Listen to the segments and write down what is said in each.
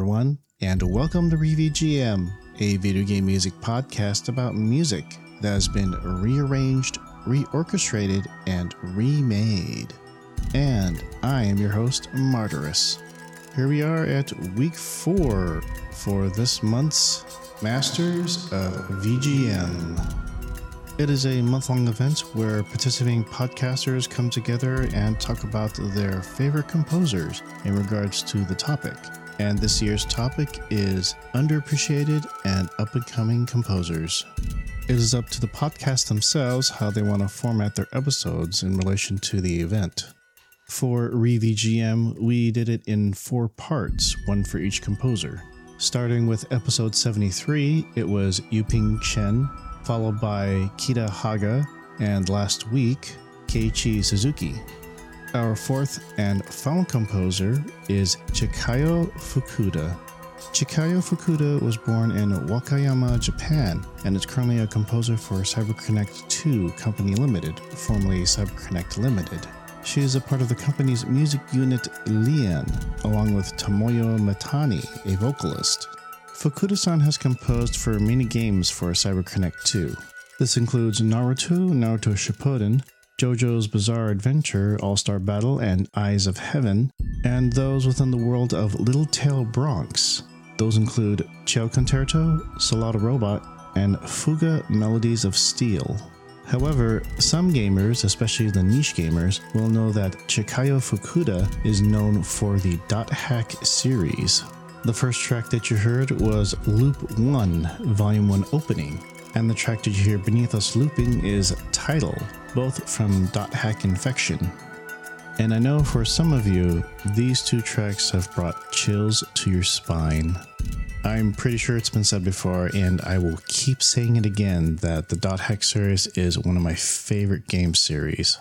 everyone, and welcome to ReVGM, a video game music podcast about music that has been rearranged, reorchestrated, and remade. And I am your host, Martyrus. Here we are at week four for this month's Masters of VGM. It is a month long event where participating podcasters come together and talk about their favorite composers in regards to the topic and this year's topic is underappreciated and up and coming composers. It is up to the podcast themselves how they want to format their episodes in relation to the event. For ReVGM, we did it in four parts, one for each composer. Starting with episode 73, it was Yuping Chen, followed by Kita Haga, and last week, Keiichi Suzuki. Our fourth and final composer is Chikayo Fukuda. Chikayo Fukuda was born in Wakayama, Japan, and is currently a composer for CyberConnect 2 Company Limited, formerly CyberConnect Limited. She is a part of the company's music unit Lien, along with Tomoyo Mitani, a vocalist. Fukuda-san has composed for many games for CyberConnect 2. This includes Naruto, Naruto Shippuden, JoJo's Bizarre Adventure, All Star Battle, and Eyes of Heaven, and those within the world of Little Tail Bronx. Those include Ciao Concerto, Solatorobo, and Fuga Melodies of Steel. However, some gamers, especially the niche gamers, will know that Chikayo Fukuda is known for the Dot Hack series. The first track that you heard was Loop 1, Volume 1 Opening, and the track that you hear beneath us looping is Title, both from Dot Hack Infection. And I know for some of you, these two tracks have brought chills to your spine. I'm pretty sure it's been said before, and I will keep saying it again that the Dot Hack series is one of my favorite game series.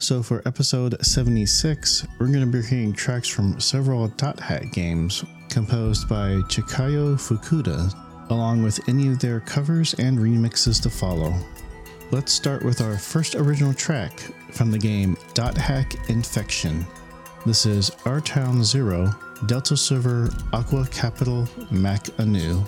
So, for episode 76, we're going to be hearing tracks from several Dot Hack games composed by Chikayo Fukuda, along with any of their covers and remixes to follow. Let's start with our first original track from the game Dot Hack Infection. This is Our Town Zero, Delta Server Aqua Capital Mac Anu.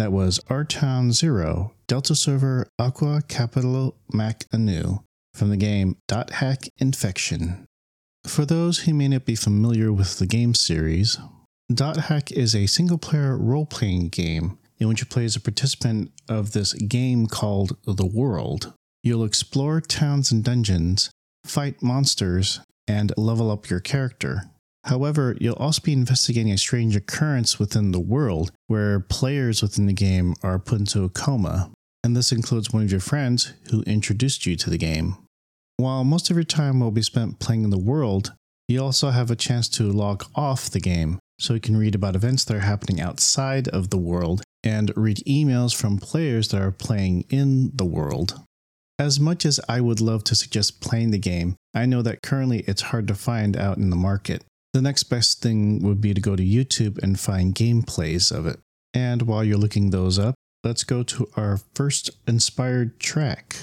That was Artown Zero, Delta Server Aqua Capital Mac Anu from the game Dot Hack Infection. For those who may not be familiar with the game series, Dot Hack is a single player role playing game in which you play as a participant of this game called The World. You'll explore towns and dungeons, fight monsters, and level up your character. However, you'll also be investigating a strange occurrence within the world where players within the game are put into a coma, and this includes one of your friends who introduced you to the game. While most of your time will be spent playing in the world, you also have a chance to log off the game so you can read about events that are happening outside of the world and read emails from players that are playing in the world. As much as I would love to suggest playing the game, I know that currently it's hard to find out in the market. The next best thing would be to go to YouTube and find gameplays of it. And while you're looking those up, let's go to our first inspired track.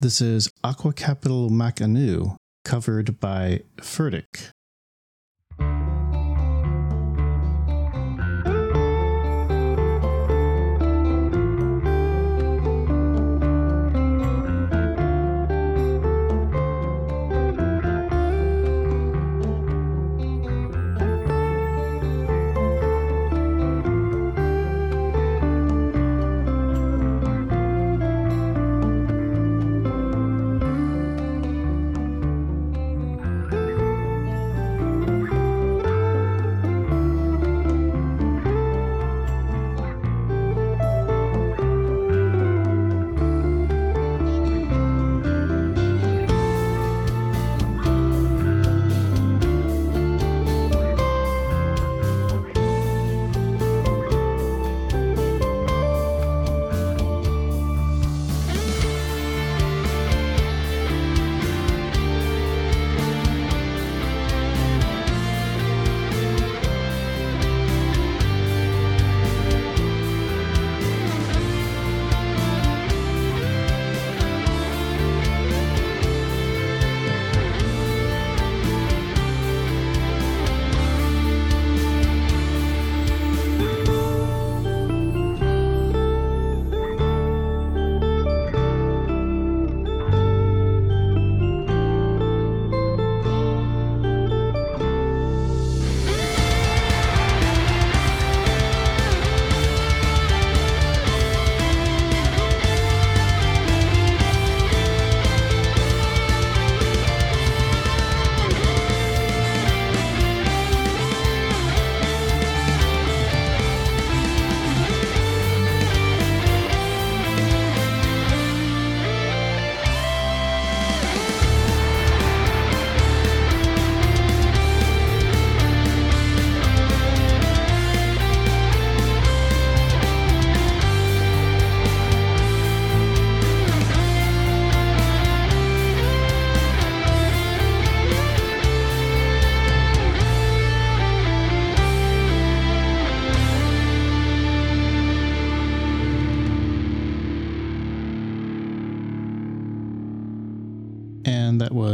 This is Aqua Capital Mac Anu, covered by Furtick.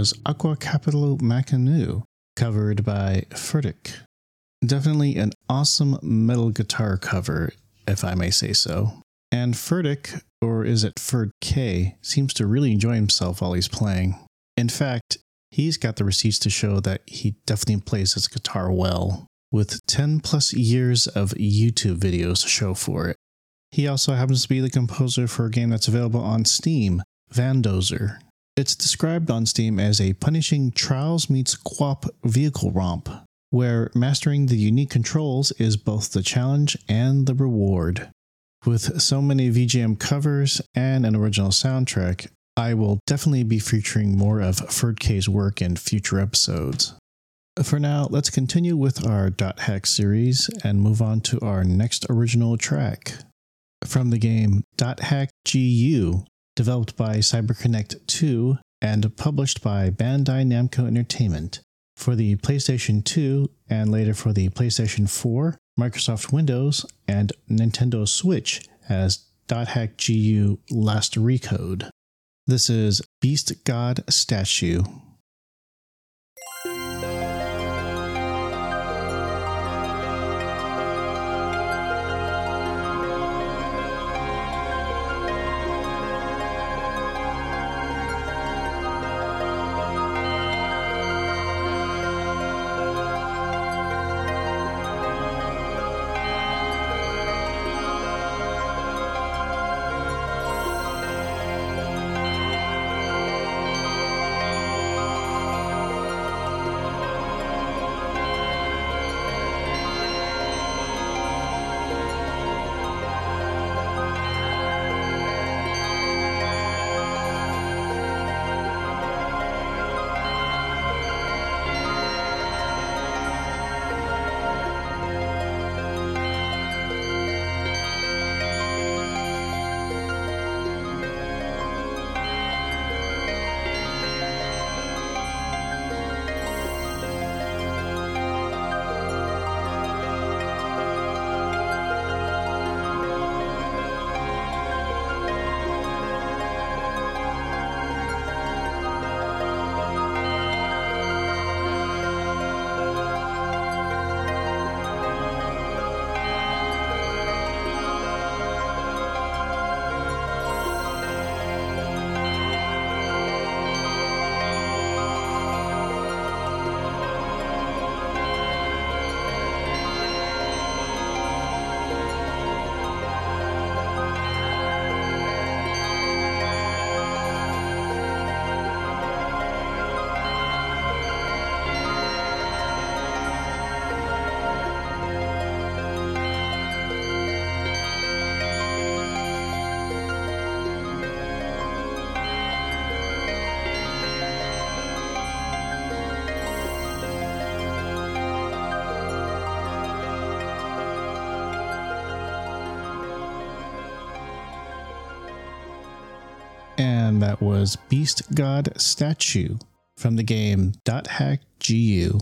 Was Aqua Capital Mac Anu, covered by Furtick. Definitely an awesome metal guitar cover, if I may say so. And Furtick, or is it Ferd K, seems to really enjoy himself while he's playing. In fact, he's got the receipts to show that he definitely plays his guitar well, with 10 plus years of YouTube videos to show for it. He also happens to be the composer for a game that's available on Steam, Vandozer. It's described on Steam as a punishing Trials meets QWOP vehicle romp, where mastering the unique controls is both the challenge and the reward. With so many VGM covers and an original soundtrack, I will definitely be featuring more of Ferdk's work in future episodes. For now, let's continue with our Hack series and move on to our next original track. From the game Hack GU, developed by CyberConnect 2 and published by Bandai Namco Entertainment for the PlayStation 2 and later for the PlayStation 4, Microsoft Windows, and Nintendo Switch as Dot Hack GU Last Recode. This is Beast God Statue. And that was Beast God Statue from the game Dot Hack GU.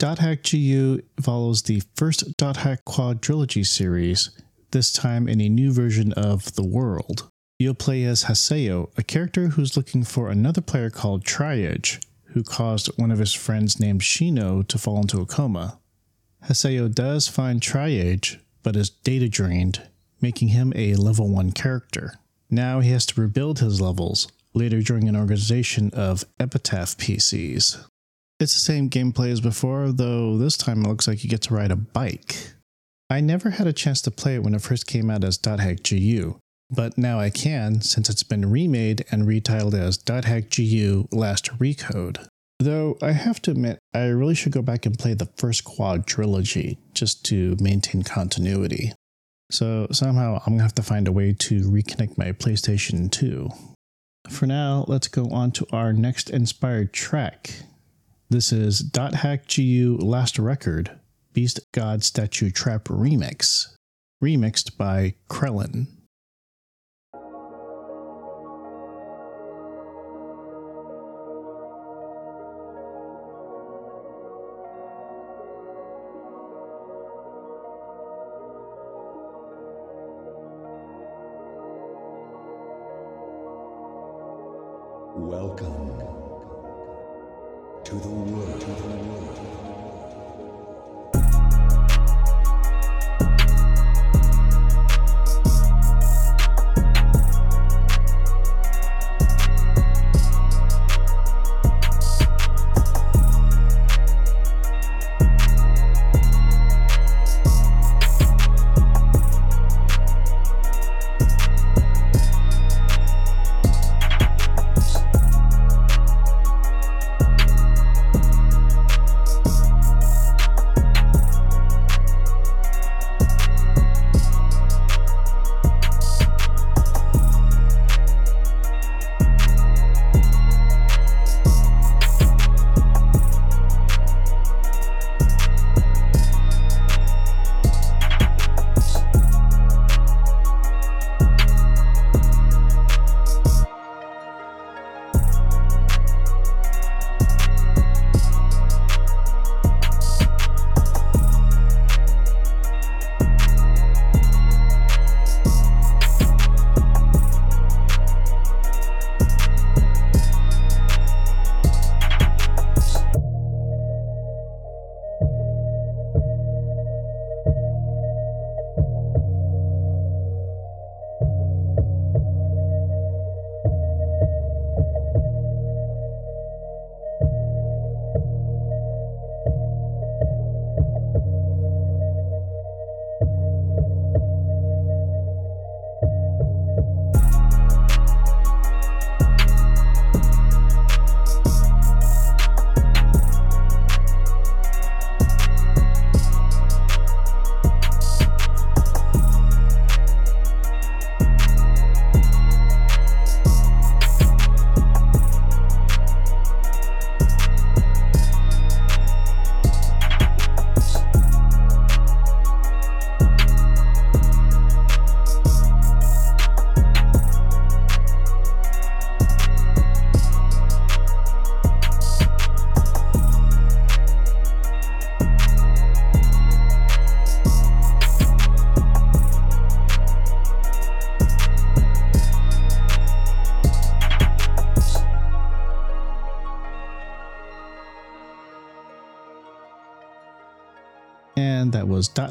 Dot Hack GU follows the first Dot Hack quadrilogy series, this time in a new version of The World. You'll play as Haseo, a character who's looking for another player called Tri-Edge, who caused one of his friends named Shino to fall into a coma. Haseo does find Tri-Edge, but is data drained, making him a level 1 character. Now he has to rebuild his levels, later during an organization of Epitaph PCs. It's the same gameplay as before, though this time it looks like you get to ride a bike. I never had a chance to play it when it first came out as .hack GU, but now I can since it's been remade and retitled as .hack GU Last Recode. Though I have to admit, I really should go back and play the first Quad trilogy just to maintain continuity. So somehow I'm gonna have to find a way to reconnect my PlayStation 2. For now, let's go on to our next inspired track. This is Dot Hack GU Last Record, Beast God Statue Trap Remix, remixed by Krellin.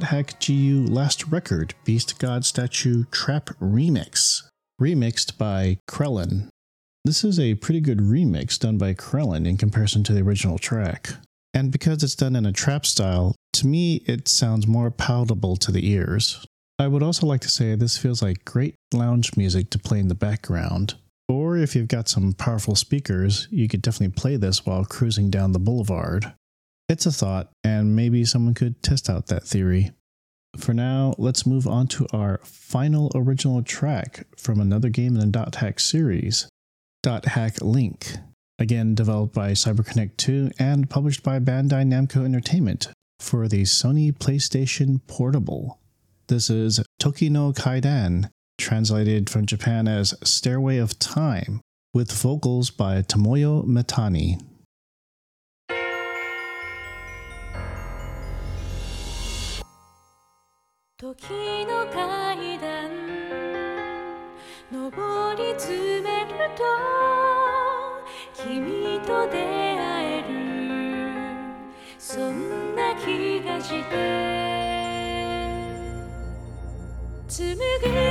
Hack GU Last Record Beast God Statue Trap Remix, remixed by Krellin. This is a pretty good remix done by Krellin in comparison to the original track. And because it's done in a trap style, to me it sounds more palatable to the ears. I would also like to say this feels like great lounge music to play in the background. Or if you've got some powerful speakers, you could definitely play this while cruising down the boulevard. It's a thought, and maybe someone could test out that theory. For now, let's move on to our final original track from another game in the Dot .hack series, Dot .hack Link, again developed by CyberConnect 2 and published by Bandai Namco Entertainment for the Sony PlayStation Portable. This is Tokino Kaidan, translated from Japan as Stairway of Time, with vocals by Tomoyo Mitani. 木の階段登り詰めると君と出会えるそんな気がして紡ぐ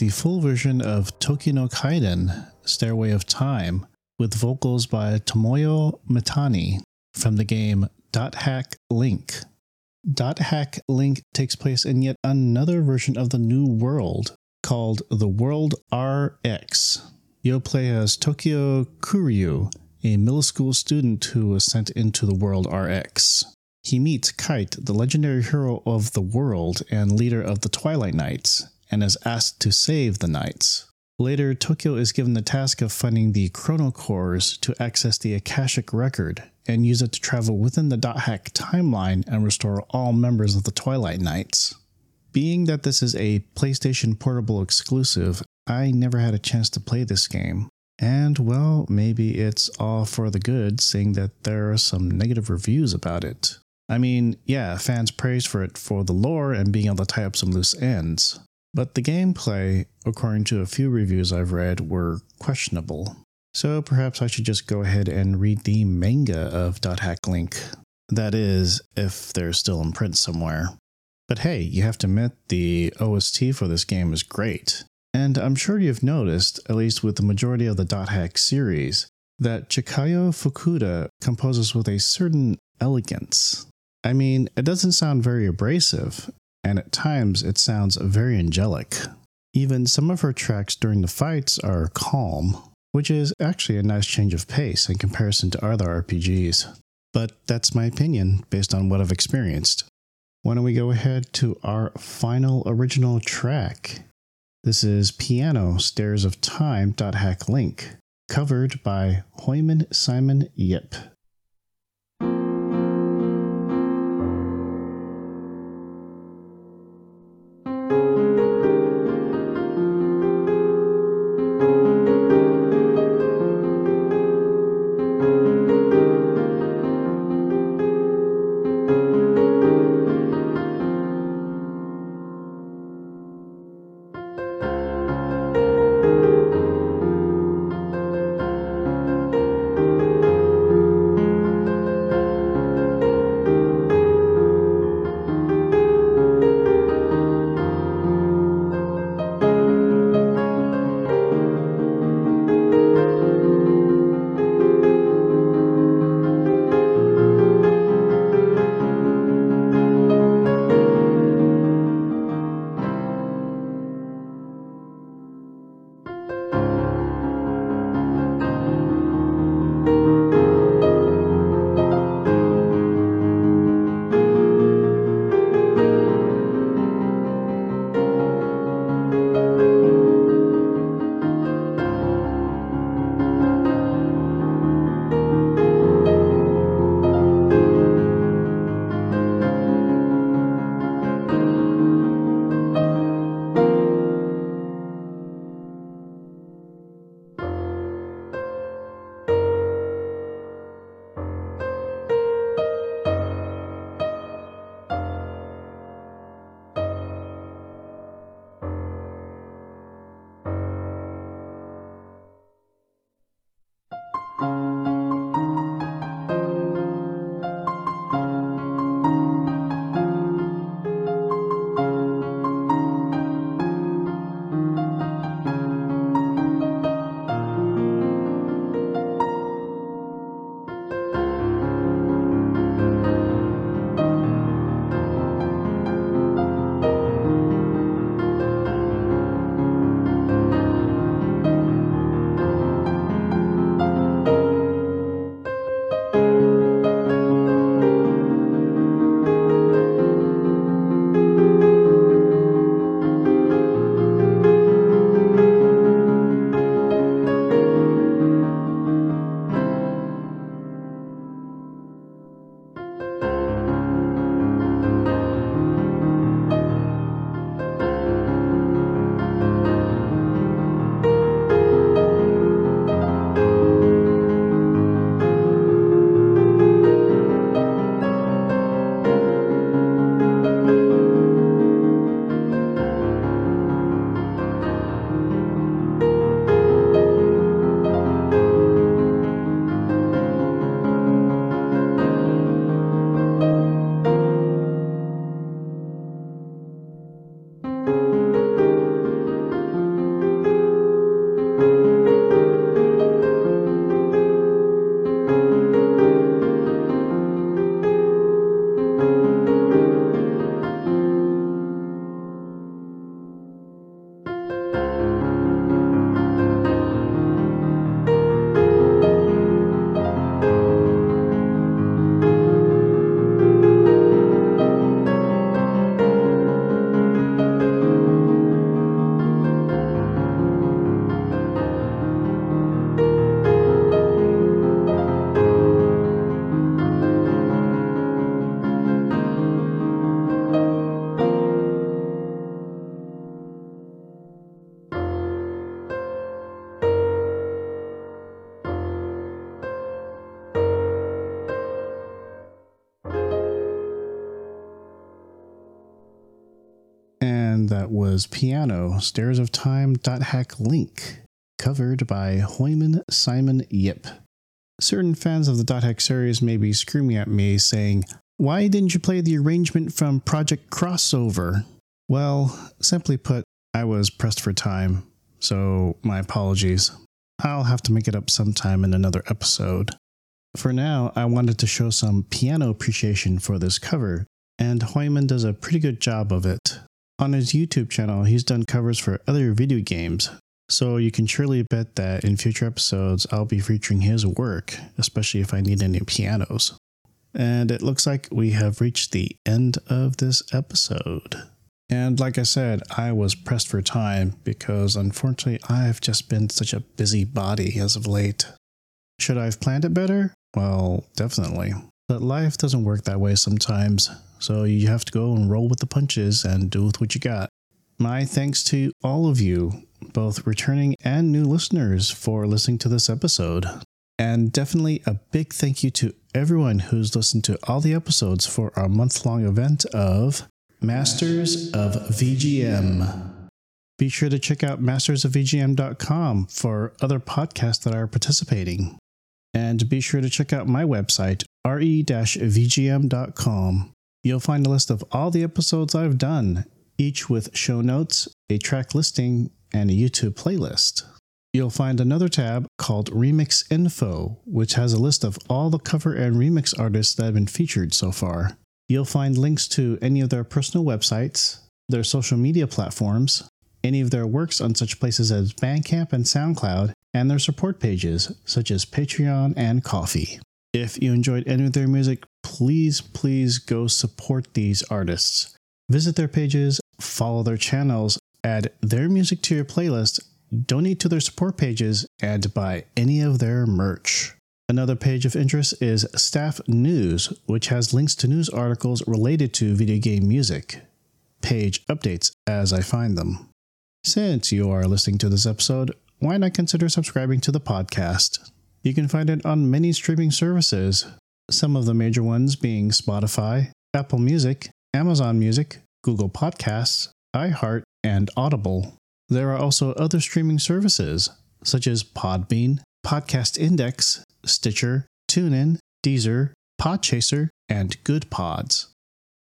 the full version of Tokino Kaidan, Stairway of Time, with vocals by Tomoyo Mitani from the game Dot Hack Link. Dot Hack Link takes place in yet another version of the New World called the World RX. You play as Tokio Kuryu, a middle school student who was sent into the World RX. He meets Kite, the legendary hero of the world and leader of the Twilight Knights, and is asked to save the knights. Later, Tokio is given the task of finding the Chrono Cores to access the Akashic Record and use it to travel within the Dot Hack timeline and restore all members of the Twilight Knights. Being that this is a PlayStation Portable exclusive, I never had a chance to play this game. And well, maybe it's all for the good, seeing that there are some negative reviews about it. I mean, yeah, fans praised for it for the lore and being able to tie up some loose ends, but the gameplay, according to a few reviews I've read, were questionable. So perhaps I should just go ahead and read the manga of Dot Hack Link. That is, if they're still in print somewhere. But hey, you have to admit the OST for this game is great. And I'm sure you've noticed, at least with the majority of the Dot Hack series, that Chikayo Fukuda composes with a certain elegance. I mean, it doesn't sound very abrasive, and at times it sounds very angelic. Even some of her tracks during the fights are calm, which is actually a nice change of pace in comparison to other RPGs. But that's my opinion based on what I've experienced. Why don't we go ahead to our final original track? This is Piano Stairs of Time. Hack Link, covered by Hoyman Simon Yip. Was Piano, Stairs of Time, Dot Hack Link, covered by Hoyman Simon Yip. Certain fans of the Dot Hack series may be screaming at me saying, Why didn't you play the arrangement from Project Crossover? Well, simply put, I was pressed for time, so my apologies. I'll have to make it up sometime in another episode. For now, I wanted to show some piano appreciation for this cover, and Hoyman does a pretty good job of it. On his YouTube channel, he's done covers for other video games, so you can surely bet that in future episodes I'll be featuring his work, especially if I need any pianos. And it looks like we have reached the end of this episode. And like I said, I was pressed for time because unfortunately I've just been such a busy body as of late. Should I have planned it better? Well, definitely. But life doesn't work that way sometimes, so you have to go and roll with the punches and do with what you got. My thanks to all of you, both returning and new listeners, for listening to this episode. And definitely a big thank you to everyone who's listened to all the episodes for our month long event of Masters of VGM. Be sure to check out mastersofvgm.com for other podcasts that are participating. And be sure to check out my website, re-vgm.com. You'll find a list of all the episodes I've done, each with show notes, a track listing, and a YouTube playlist. You'll find another tab called Remix Info, which has a list of all the cover and remix artists that have been featured so far. You'll find links to any of their personal websites, their social media platforms, any of their works on such places as Bandcamp and SoundCloud, and their support pages, such as Patreon and Ko-fi. If you enjoyed any of their music, please, please go support these artists. Visit their pages, follow their channels, add their music to your playlist, donate to their support pages, and buy any of their merch. Another page of interest is Staff News, which has links to news articles related to video game music. Page updates as I find them. Since you are listening to this episode, why not consider subscribing to the podcast? You can find it on many streaming services, some of the major ones being Spotify, Apple Music, Amazon Music, Google Podcasts, iHeart, and Audible. There are also other streaming services, such as Podbean, Podcast Index, Stitcher, TuneIn, Deezer, Podchaser, and Good Pods.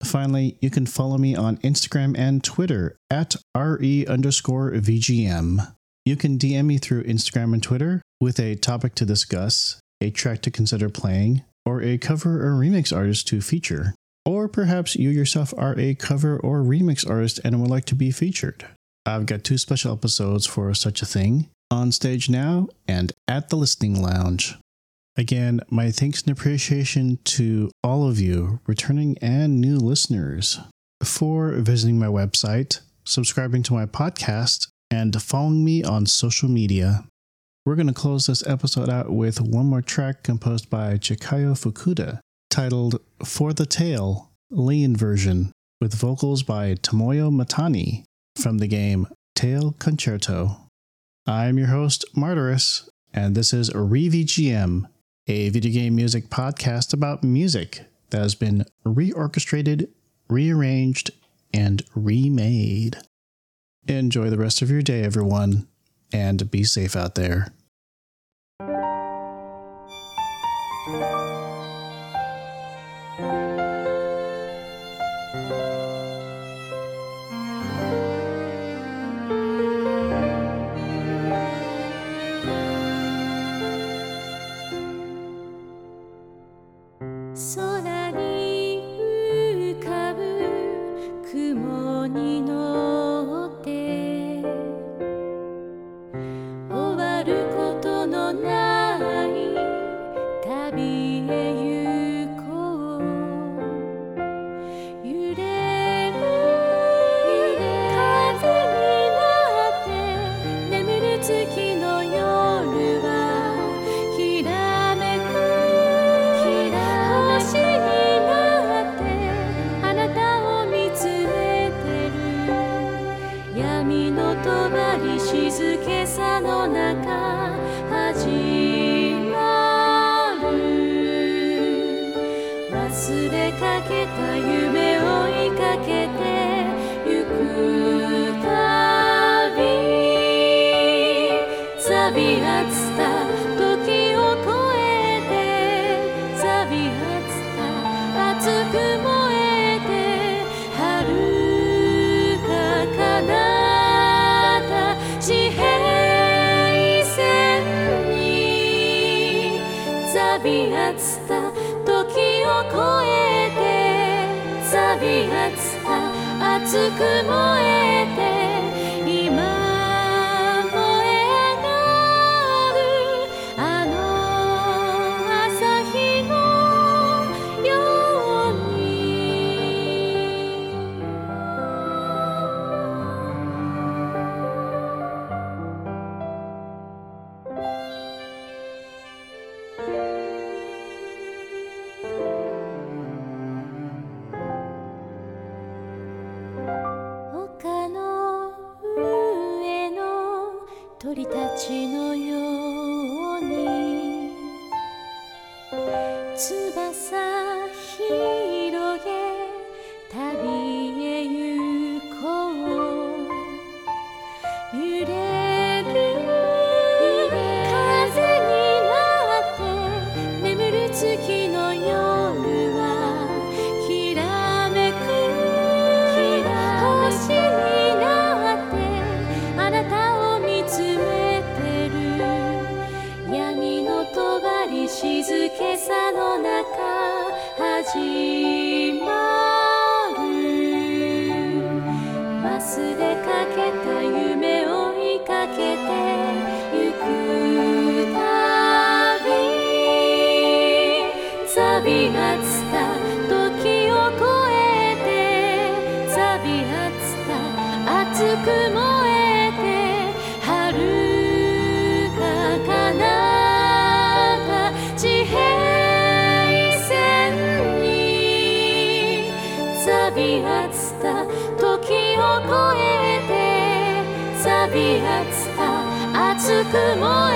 Finally, you can follow me on Instagram and Twitter at RE underscore VGM. You can DM me through Instagram and Twitter with a topic to discuss, a track to consider playing, or a cover or remix artist to feature. Or perhaps you yourself are a cover or remix artist and would like to be featured. I've got two special episodes for such a thing on stage now and at the listening lounge. Again, my thanks and appreciation to all of you, returning and new listeners, for visiting my website, subscribing to my podcast, and following me on social media. We're going to close this episode out with one more track composed by Chikayo Fukuda, titled For the Tale, Lean Version, with vocals by Tomoyo Mitani from the game Tail Concerto. I'm your host, Martyrus, and this is ReVGM, a video game music podcast about music that has been reorchestrated, rearranged, and remade. Enjoy the rest of your day, everyone, and be safe out there. to keep くも